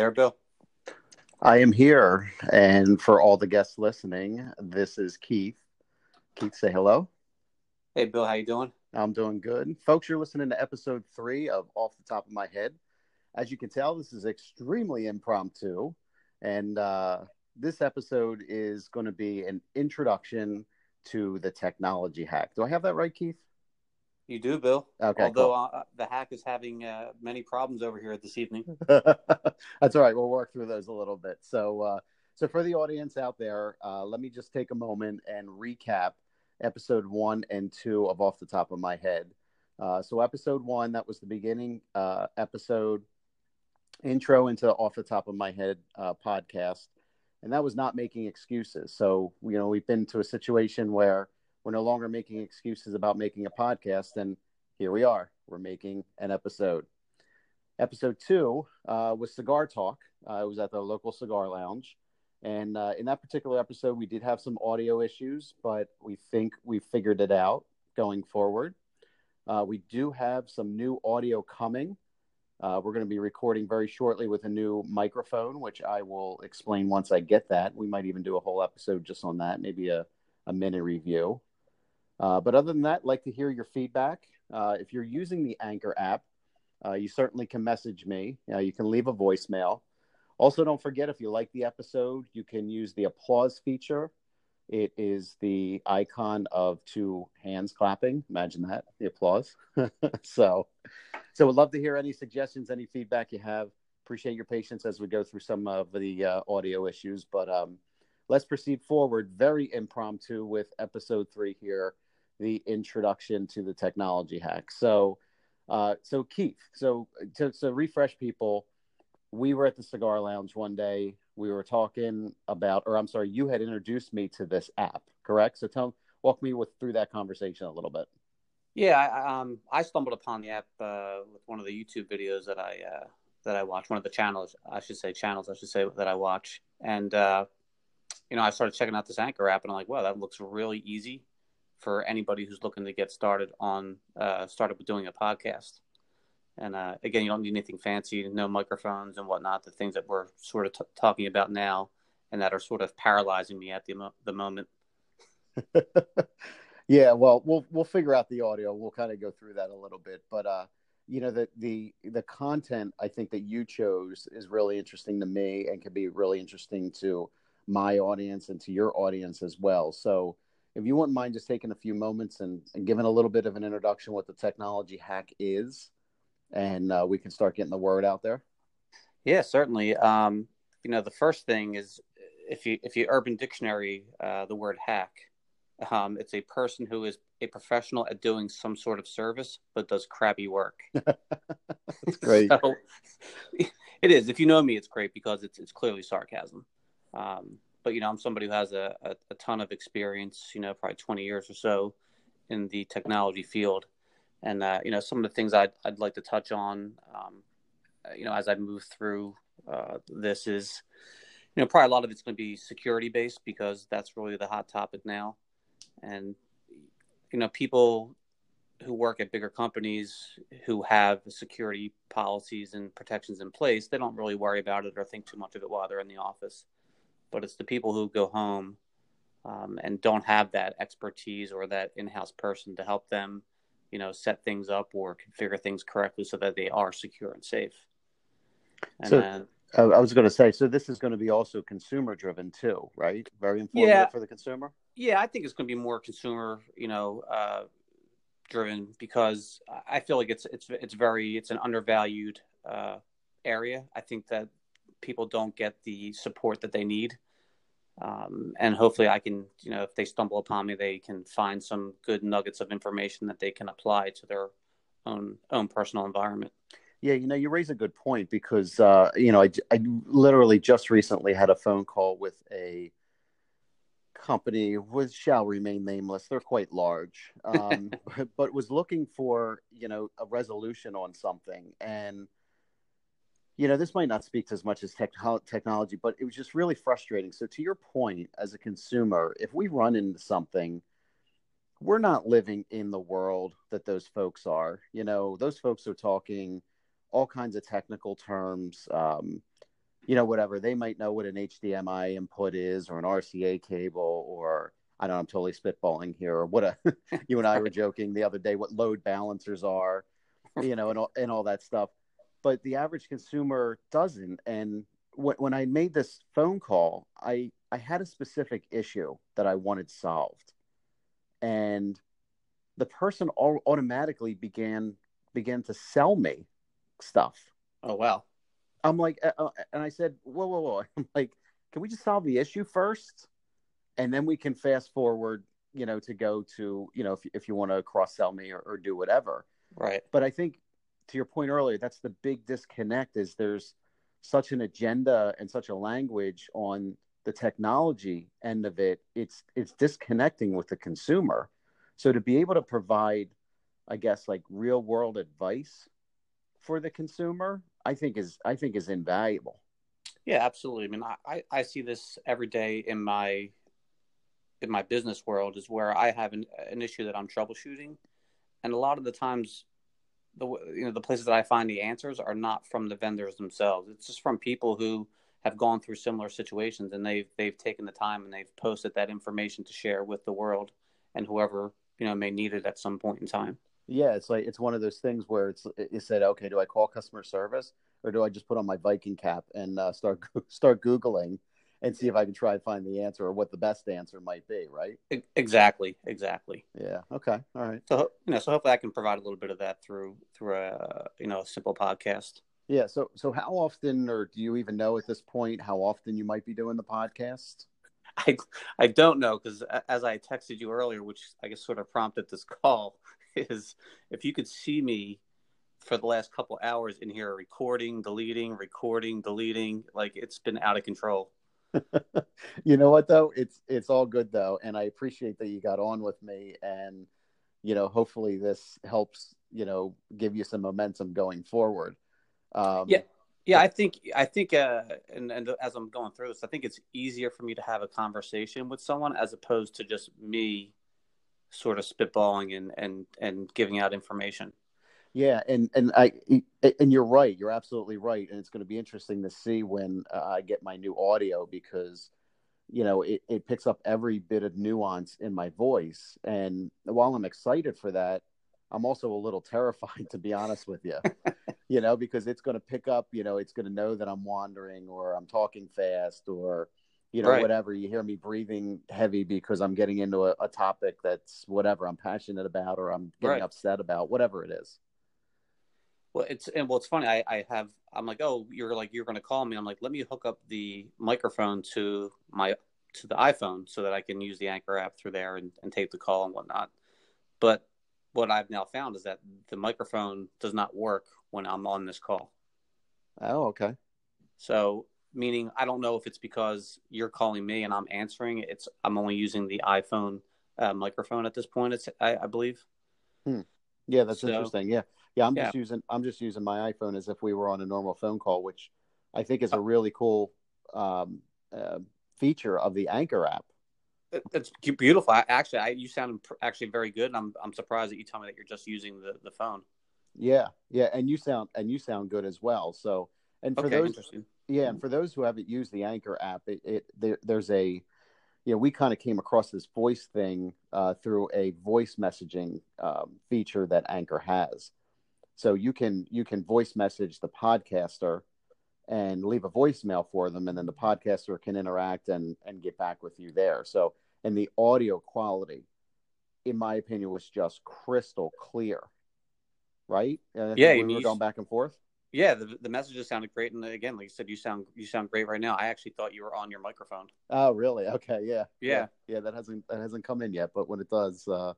there, Bill? I am here, and for all the guests listening, this is Keith. Keith, say hello. Hey, Bill, how you doing? I'm doing good, folks. You're listening to episode three of Off the Top of My Head. As you can tell, this is extremely impromptu, and uh, this episode is going to be an introduction to the technology hack. Do I have that right, Keith? You do, Bill. Okay. Although cool. uh, the hack is having uh, many problems over here this evening. That's all right. We'll work through those a little bit. So, uh, so for the audience out there, uh, let me just take a moment and recap episode one and two of Off the Top of My Head. Uh, so, episode one, that was the beginning uh, episode, intro into Off the Top of My Head uh, podcast, and that was not making excuses. So, you know, we've been to a situation where we're no longer making excuses about making a podcast, and here we are. We're making an episode. Episode two uh, was Cigar Talk. Uh, it was at the local cigar lounge. And uh, in that particular episode, we did have some audio issues, but we think we figured it out going forward. Uh, we do have some new audio coming. Uh, we're going to be recording very shortly with a new microphone, which I will explain once I get that. We might even do a whole episode just on that, maybe a, a mini review. Uh, but other than that, like to hear your feedback. Uh, if you're using the Anchor app, uh, you certainly can message me. you can leave a voicemail. Also, don't forget if you like the episode, you can use the applause feature. It is the icon of two hands clapping. Imagine that, the applause. so, so would love to hear any suggestions, any feedback you have. Appreciate your patience as we go through some of the uh, audio issues, but um, let's proceed forward. Very impromptu with episode three here, the introduction to the technology hack. So, uh, so Keith, so to, to refresh people, we were at the cigar lounge one day. We were talking about, or I'm sorry, you had introduced me to this app, correct? So tell, walk me with through that conversation a little bit. Yeah, I, um, I stumbled upon the app uh, with one of the YouTube videos that I uh, that I watch, one of the channels, I should say channels, I should say that I watch, and uh, you know, I started checking out this Anchor app, and I'm like, wow, that looks really easy for anybody who's looking to get started on uh, started with doing a podcast. And uh, again, you don't need anything fancy, no microphones and whatnot, the things that we're sort of t- talking about now and that are sort of paralyzing me at the, mo- the moment. yeah, well, we'll we'll figure out the audio. We'll kind of go through that a little bit, but uh, you know, the the the content I think that you chose is really interesting to me and can be really interesting to my audience and to your audience as well. So, if you wouldn't mind just taking a few moments and, and giving a little bit of an introduction what the technology hack is, and uh, we can start getting the word out there? Yeah, certainly. Um, you know, the first thing is if you if you Urban Dictionary uh, the word hack, um, it's a person who is a professional at doing some sort of service but does crappy work. That's great. so, it is. If you know me, it's great because it's it's clearly sarcasm. Um, but you know, I'm somebody who has a, a, a ton of experience. You know, probably 20 years or so in the technology field and uh, you know some of the things I'd I'd like to touch on, um, you know, as I move through uh, this is, you know, probably a lot of it's going to be security based because that's really the hot topic now, and you know, people who work at bigger companies who have security policies and protections in place, they don't really worry about it or think too much of it while they're in the office. But it's the people who go home um, and don't have that expertise or that in-house person to help them you know set things up or configure things correctly so that they are secure and safe. And so then, i was going to say so this is going to be also consumer driven too right? Very informative yeah, for the consumer? Yeah i think it's going to be more consumer you know uh, driven because i feel like it's it's it's very it's an undervalued uh, area. I think that people don't get the support that they need um, and hopefully I can, you know, if they stumble upon me, they can find some good nuggets of information that they can apply to their own own personal environment. Yeah, you know, you raise a good point because, uh, you know, I, I literally just recently had a phone call with a company which shall remain nameless. They're quite large, um, but, but was looking for, you know, a resolution on something. And you know, this might not speak to as much as tech- technology, but it was just really frustrating. So, to your point, as a consumer, if we run into something, we're not living in the world that those folks are. You know, those folks are talking all kinds of technical terms. Um, you know, whatever. They might know what an HDMI input is or an RCA cable or I don't know, I'm totally spitballing here or what a you and I were joking the other day what load balancers are, you know, and all, and all that stuff. But the average consumer doesn't. And when, when I made this phone call, I I had a specific issue that I wanted solved, and the person all, automatically began began to sell me stuff. Oh wow! I'm like, uh, uh, and I said, whoa, whoa, whoa! I'm like, can we just solve the issue first, and then we can fast forward, you know, to go to, you know, if if you want to cross sell me or, or do whatever. Right. But I think to your point earlier, that's the big disconnect. Is there's such an agenda and such a language on the technology end of it. It's it's disconnecting with the consumer. So to be able to provide i guess like real world advice for the consumer i think is i think is invaluable. Yeah absolutely. I mean i i see this every day in my in my business world is where i have an, an issue that i'm troubleshooting. And a lot of the times the you know the places that i find the answers are not from the vendors themselves. It's just from people who have gone through similar situations and they've they've taken the time and they've posted that information to share with the world and whoever you know may need it at some point in time. Yeah it's like it's one of those things where it's you said okay do i call customer service or do i just put on my viking cap and uh, start start googling and see if i can try to find the answer or what the best answer might be right exactly exactly yeah okay all right so you know so hopefully i can provide a little bit of that through through a you know a simple podcast yeah. So, so how often, or do you even know at this point how often you might be doing the podcast? I I don't know because as I texted you earlier, which I guess sort of prompted this call, is if you could see me for the last couple hours in here recording, deleting, recording, deleting, like it's been out of control. you know what though? It's it's all good though, and I appreciate that you got on with me, and you know, hopefully this helps you know give you some momentum going forward. Um, yeah, yeah. I think I think, uh, and and as I'm going through this, I think it's easier for me to have a conversation with someone as opposed to just me sort of spitballing and and and giving out information. Yeah, and and I and you're right. You're absolutely right, and it's going to be interesting to see when uh, I get my new audio because you know it, it picks up every bit of nuance in my voice and while i'm excited for that i'm also a little terrified to be honest with you you know, because it's going to pick up, you know, it's going to know that I'm wandering or I'm talking fast or, you know, right. whatever. You hear me breathing heavy because I'm getting into a, a, topic that's whatever I'm passionate about or I'm getting right. upset about, whatever it is. Well, it's and well, it's funny. I, I have. I'm like, oh, you're like you're going to call me. I'm like, let me hook up the microphone to my to the iPhone so that I can use the Anchor app through there and, and take the call and whatnot. But what I've now found is that the microphone does not work when I'm on this call. Oh, okay. So, meaning I don't know if it's because you're calling me and I'm answering. It's I'm only using the iPhone uh, microphone at this point. It's I, I believe. Hmm. Yeah, that's so, interesting. Yeah, yeah. I'm yeah. just using I'm just using my iPhone as if we were on a normal phone call, which I think is a really cool um, uh, feature of the Anchor app. It's beautiful. I, actually, I, you sound actually very good, and I'm I'm surprised that you tell me that you're just using the, the phone. Yeah, yeah, and you sound and you sound good as well. So, and for okay, those, yeah, and for those who haven't used the Anchor app, it, it there, there's a, you know, we kind of came across this voice thing uh, through a voice messaging um, feature that Anchor has. So you can you can voice message the podcaster and leave a voicemail for them, and then the podcaster can interact and and get back with you there. So, and the audio quality, in my opinion, was just crystal clear right? Yeah, we were going back and forth. Yeah, the, the messages sounded great, and again, like you said, you sound you sound great right now. I actually thought you were on your microphone. Oh, really? Okay, yeah, yeah, yeah. yeah that hasn't that hasn't come in yet, but when it does, uh,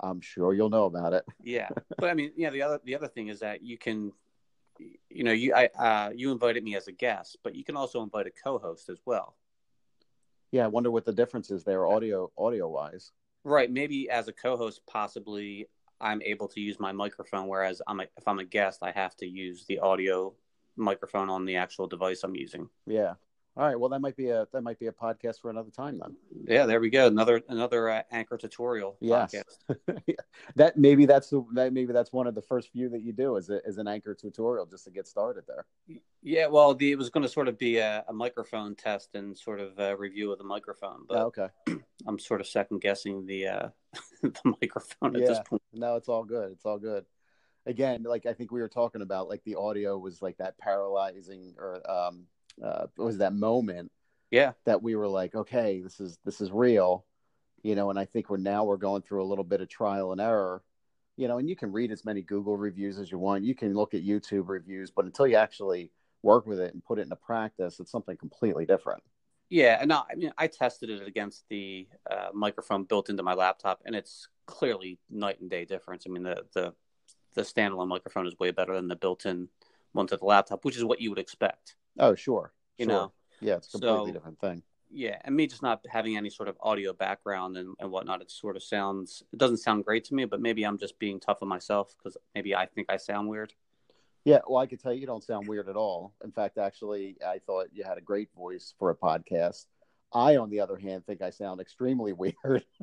I'm sure you'll know about it. yeah, but I mean, yeah, the other the other thing is that you can, you know, you I uh, you invited me as a guest, but you can also invite a co-host as well. Yeah, I wonder what the difference is there, audio audio wise. Right, maybe as a co-host, possibly I'm able to use my microphone, whereas I'm a, if I'm a guest, I have to use the audio microphone on the actual device I'm using. Yeah. All right. Well, that might be a that might be a podcast for another time then. Yeah, there we go. Another another uh, anchor tutorial. Yes. podcast. that maybe that's the that maybe that's one of the first few that you do as a, as an anchor tutorial just to get started there. Yeah, well, the, it was going to sort of be a, a microphone test and sort of a review of the microphone, but Oh, okay. I'm sort of second guessing the uh, the microphone at this Yeah. point. No, it's all good. It's all good. Again, like I think we were talking about, like the audio was like that paralyzing, or um, uh, it was that moment Yeah, that we were like, okay, this is this is real, you know. And I think we're now we're going through a little bit of trial and error, you know. And you can read as many Google reviews as you want. You can look at YouTube reviews, but until you actually work with it and put it into practice, it's something completely different. yeah, and I, I mean, I tested it against the uh, microphone built into my laptop, and it's clearly night and day difference. I mean, the the the standalone microphone is way better than the built-in one to the laptop, which is what you would expect. Oh, sure, You sure. know, yeah, it's a completely So- different thing. yeah and me just not having any sort of audio background and, and whatnot it sort of sounds it doesn't sound great to me but maybe i'm just being tough on myself because maybe i think i sound weird Yeah, well, I could tell you, you don't sound weird at all. In fact, actually, I thought you had a great voice for a podcast. I, on the other hand, think I sound extremely weird.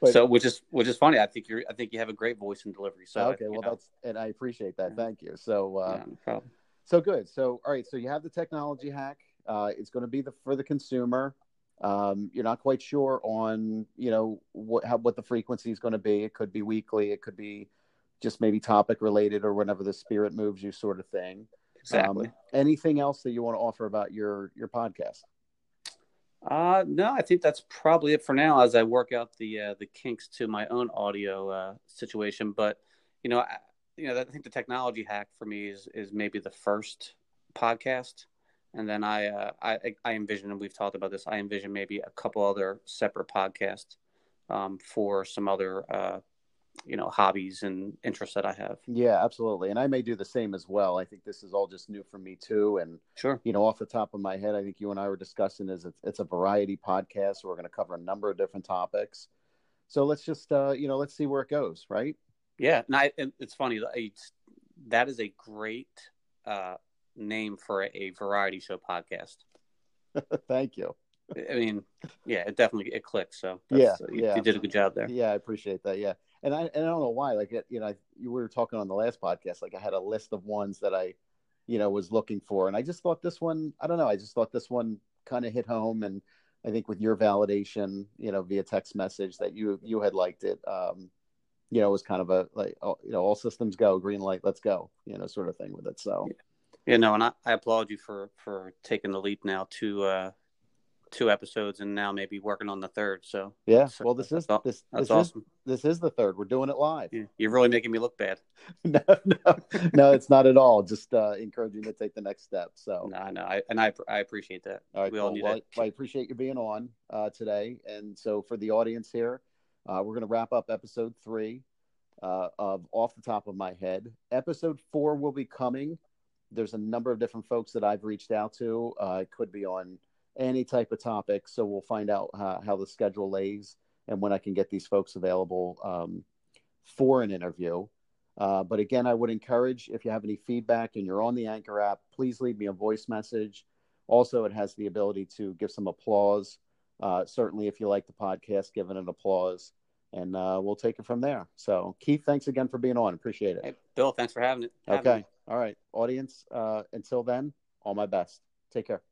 But- so which is which is funny i think you're i think you have a great voice and delivery so okay, you well, know, that's and I appreciate that. Yeah. Thank you. So, uh, yeah, no. So good. So, all right. So you have the technology hack. Uh, it's going to be the for the consumer. Um, you're not quite sure on you know what how, what the frequency is going to be. It could be weekly. It could be just maybe topic related or whenever the spirit moves you, sort of thing. exactly Um, anything else that you want to offer about your your podcast? uh no i think that's probably it for now as i work out the uh the kinks to my own audio uh situation but you know I, you know i think the technology hack for me is is maybe the first podcast and then I, uh, I I envision, and we've talked about this. I envision maybe a couple other separate podcasts um, for some other, uh, you know, hobbies and interests that I have. Yeah, absolutely. And I may do the same as well. I think this is all just new for me too. And Sure. you know, off the top of my head, I think you and I were discussing is it's, it's a variety podcast. So We're going to cover a number of different topics. So let's just uh, you know, let's see where it goes, right? Yeah, and, I, and it's funny. It's, that is a great uh, name for a, a variety show podcast. Thank you. I mean, yeah, it definitely it clicks. So Yeah, you, yeah. you did a good job there. Yeah, I appreciate that. Yeah, and I and I don't know why. Like you know, I, you were talking on the last podcast. Like I had a list of ones that I, you know, was looking for, and I just thought this one. I don't know. I just thought this one kind of hit home, and I think with your validation, you know, via text message that you you had liked it. Um, you know, it was kind of a like, oh, you know, all systems go, green light, let's go, you know, sort of thing with it. So Yeah, no, and I, I applaud you for for taking the leap now to uh, two episodes and now maybe working on the third. So yeah. So Well, this is that's, this that's this awesome. is this is the third. We're doing it live. Yeah, you're really making me look bad. no, no, no, it's not at all. Just uh, encouraging you to take the next step. So. No, no, I, and I I appreciate that. All right, we all need well, to- I appreciate you being on uh, today. And so for the audience here, uh, we're going to wrap up episode three uh, of Off the Top of My Head. Episode four will be coming. There's a number of different folks that I've reached out to. Uh, it could be on any type of topic. So we'll find out uh, how the schedule lays and when I can get these folks available um, for an interview. Uh, but again, I would encourage if you have any feedback and you're on the Anchor app, please leave me a voice message. Also, it has the ability to give some applause. Uh, certainly, if you like the podcast, give it an applause, and uh, we'll take it from there. So, Keith, thanks again for being on. Appreciate it. Hey, Bill, thanks for having it. having okay. me. All right. Audience, uh, until then, all my best. Take care.